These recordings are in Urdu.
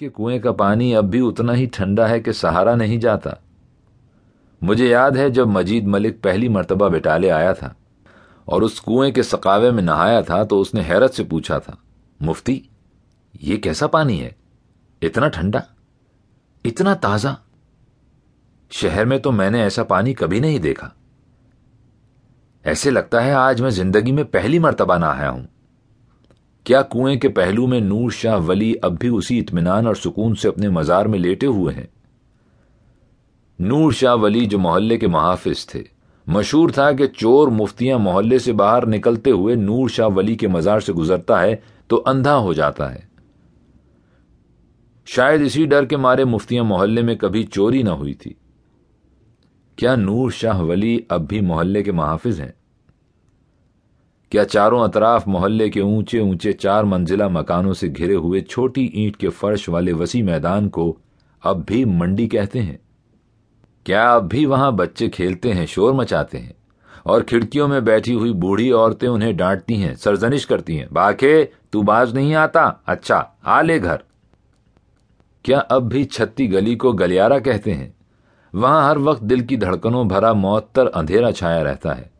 کہ کنویں کا پانی اب بھی اتنا ہی ٹھنڈا ہے کہ سہارا نہیں جاتا۔ مجھے یاد ہے جب مجید ملک پہلی مرتبہ بٹالے آیا تھا اور اس کنویں کے سقاوے میں نہایا تھا تو اس نے حیرت سے پوچھا تھا، مفتی، یہ کیسا پانی ہے؟ اتنا ٹھنڈا؟ اتنا تازہ؟ شہر میں تو میں نے ایسا پانی کبھی نہیں دیکھا۔ ایسے لگتا ہے آج میں زندگی میں پہلی مرتبہ نہ آیا ہوں۔ کیا کنویں کے پہلو میں نور شاہ ولی اب بھی اسی اطمینان اور سکون سے اپنے مزار میں لیٹے ہوئے ہیں۔ نور شاہ ولی جو محلے کے محافظ تھے۔ مشہور تھا کہ چور مفتیاں محلے سے باہر نکلتے ہوئے نور شاہ ولی کے مزار سے گزرتا ہے تو اندھا ہو جاتا ہے۔ شاید اسی ڈر کے مارے مفتیاں محلے میں کبھی چوری نہ ہوئی تھی۔ کیا نور شاہ ولی اب بھی محلے کے محافظ ہیں؟ کیا چاروں اطراف محلے کے اونچے اونچے چار منزلہ مکانوں سے گھرے ہوئے چھوٹی اینٹ کے فرش والے وسیع میدان کو اب بھی منڈی کہتے ہیں۔ کیا اب بھی وہاں بچے کھیلتے ہیں، شور مچاتے ہیں؟ اور کھڑکیوں میں بیٹھی ہوئی بوڑھی عورتیں انہیں ڈانٹتی ہیں، سرزنش کرتی ہیں۔ باقی تو باز نہیں آتا؟ اچھا آ لے گھر۔ کیا اب بھی چھتی گلی کو گلیارا کہتے ہیں؟ وہاں ہر وقت دل کی دھڑکنوں بھرا معطر اندھیرا چھایا رہتا ہے۔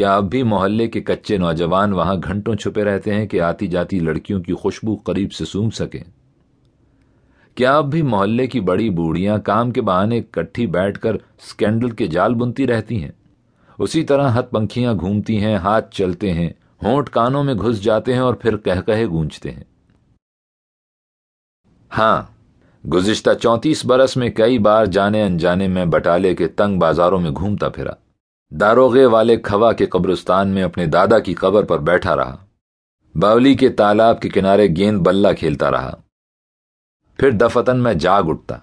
کیا اب بھی محلے کے کچے نوجوان وہاں گھنٹوں چھپے رہتے ہیں کہ آتی جاتی لڑکیوں کی خوشبو قریب سے سونگ سکیں؟ کیا اب بھی محلے کی بڑی بوڑھیاں کام کے بہانے کٹھی بیٹھ کر سکینڈل کے جال بنتی رہتی ہیں؟ اسی طرح ہت پنکھیاں گھومتی ہیں، ہاتھ چلتے ہیں، ہونٹ کانوں میں گھس جاتے ہیں اور پھر کہہ کہے گونجتے ہیں۔ ہاں گزشتہ چونتیس برس میں کئی بار جانے انجانے میں بٹالے کے تنگ بازاروں میں گھومتا پھرا۔ داروغے والے کھوا کے قبرستان میں اپنے دادا کی قبر پر بیٹھا رہا۔ باولی کے تالاب کے کنارے گیند بلہ کھیلتا رہا۔ پھر دفتن میں جاگ اٹھتا۔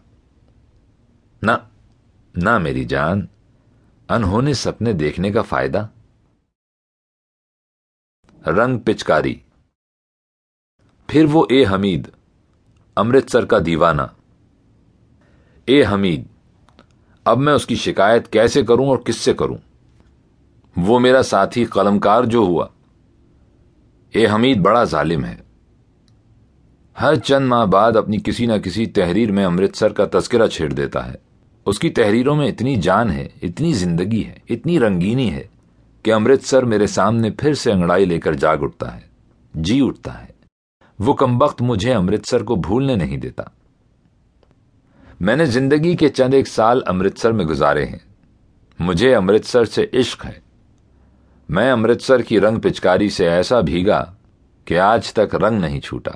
نہ نہ میری جان، انہوں سپنے دیکھنے کا فائدہ۔ رنگ پچکاری۔ پھر وہ اے حمید، امرتسر کا دیوانہ۔ اے حمید، اب میں اس کی شکایت کیسے کروں اور کس سے کروں؟ وہ میرا ساتھی قلمکار جو ہوا۔ اے حمید، بڑا ظالم ہے۔ ہر چند ماہ بعد اپنی کسی نہ کسی تحریر میں امرتسر کا تذکرہ چھیڑ دیتا ہے۔ اس کی تحریروں میں اتنی جان ہے، اتنی زندگی ہے، اتنی رنگینی ہے کہ امرتسر میرے سامنے پھر سے انگڑائی لے کر جاگ اٹھتا ہے جی اٹھتا ہے۔ وہ کم وقت مجھے امرتسر کو بھولنے نہیں دیتا۔ میں نے زندگی کے چند ایک سال امرتسر میں گزارے ہیں۔ مجھے امرتسر سے عشق ہے۔ میں امرتسر کی رنگ پچکاری سے ایسا بھیگا کہ آج تک رنگ نہیں چھوٹا۔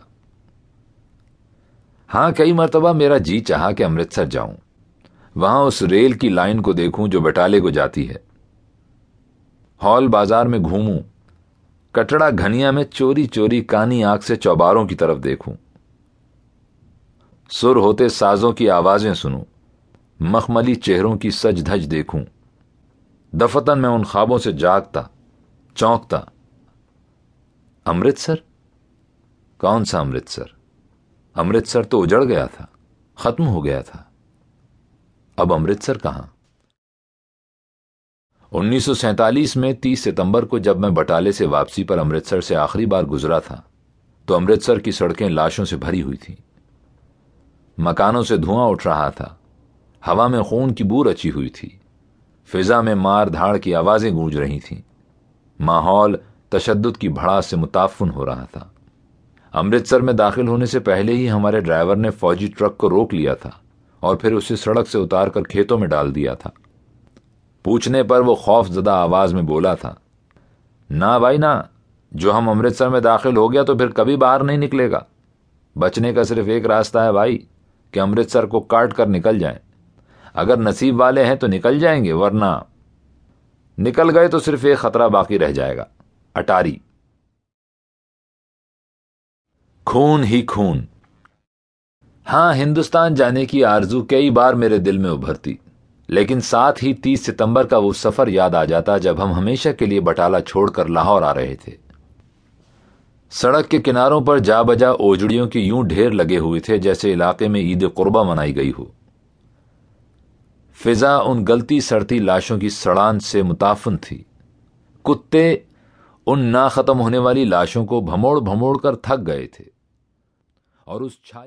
ہاں کئی مرتبہ میرا جی چاہا کہ امرتسر جاؤں۔ وہاں اس ریل کی لائن کو دیکھوں جو بٹالے کو جاتی ہے۔ ہال بازار میں گھوموں، کٹڑا گھنیا میں چوری چوری کانی آنکھ سے چوباروں کی طرف دیکھوں۔ سر ہوتے سازوں کی آوازیں سنوں، مخملی چہروں کی سج دھج دیکھوں۔ دفتن میں ان خوابوں سے جاگتا چونکتا امرتسر؟ کون سا امرتسر؟ امرتسر تو اجڑ گیا تھا، ختم ہو گیا تھا۔ اب امرتسر کہاں؟ انیس سو سینتالیس میں تیس ستمبر کو جب میں بٹالے سے واپسی پر امرتسر سے آخری بار گزرا تھا، تو امرتسر کی سڑکیں لاشوں سے بھری ہوئی تھیں۔ مکانوں سے دھواں اٹھ رہا تھا، ہوا میں خون کی بور اچی ہوئی تھی۔ فضا میں مار دھاڑ کی آوازیں گونج رہی تھیں۔ ماحول تشدد کی بھڑا سے متافن ہو رہا تھا۔ امرتسر میں داخل ہونے سے پہلے ہی ہمارے ڈرائیور نے فوجی ٹرک کو روک لیا تھا اور پھر اسے سڑک سے اتار کر کھیتوں میں ڈال دیا تھا۔ پوچھنے پر وہ خوف زدہ آواز میں بولا تھا، نہ بھائی نہ، جو ہم امرتسر میں داخل ہو گیا تو پھر کبھی باہر نہیں نکلے گا۔ بچنے کا صرف ایک راستہ ہے بھائی، کہ امرتسر کو کاٹ کر نکل جائیں۔ اگر نصیب والے ہیں تو نکل جائیں گے، ورنہ نکل گئے تو صرف ایک خطرہ باقی رہ جائے گا، اٹاری۔ خون ہی خون۔ ہاں ہندوستان جانے کی آرزو کئی بار میرے دل میں ابھرتی، لیکن ساتھ ہی تیس ستمبر کا وہ سفر یاد آ جاتا جب ہم ہمیشہ کے لیے بٹالا چھوڑ کر لاہور آ رہے تھے۔ سڑک کے کناروں پر جا بجا اوجڑیوں کے یوں ڈھیر لگے ہوئے تھے جیسے علاقے میں عید قربہ منائی گئی ہو۔ فضا ان گلتی سڑتی لاشوں کی سڑان سے متافن تھی۔ کتے ان نہ ختم ہونے والی لاشوں کو بھموڑ بھموڑ کر تھک گئے تھے اور اس چھائی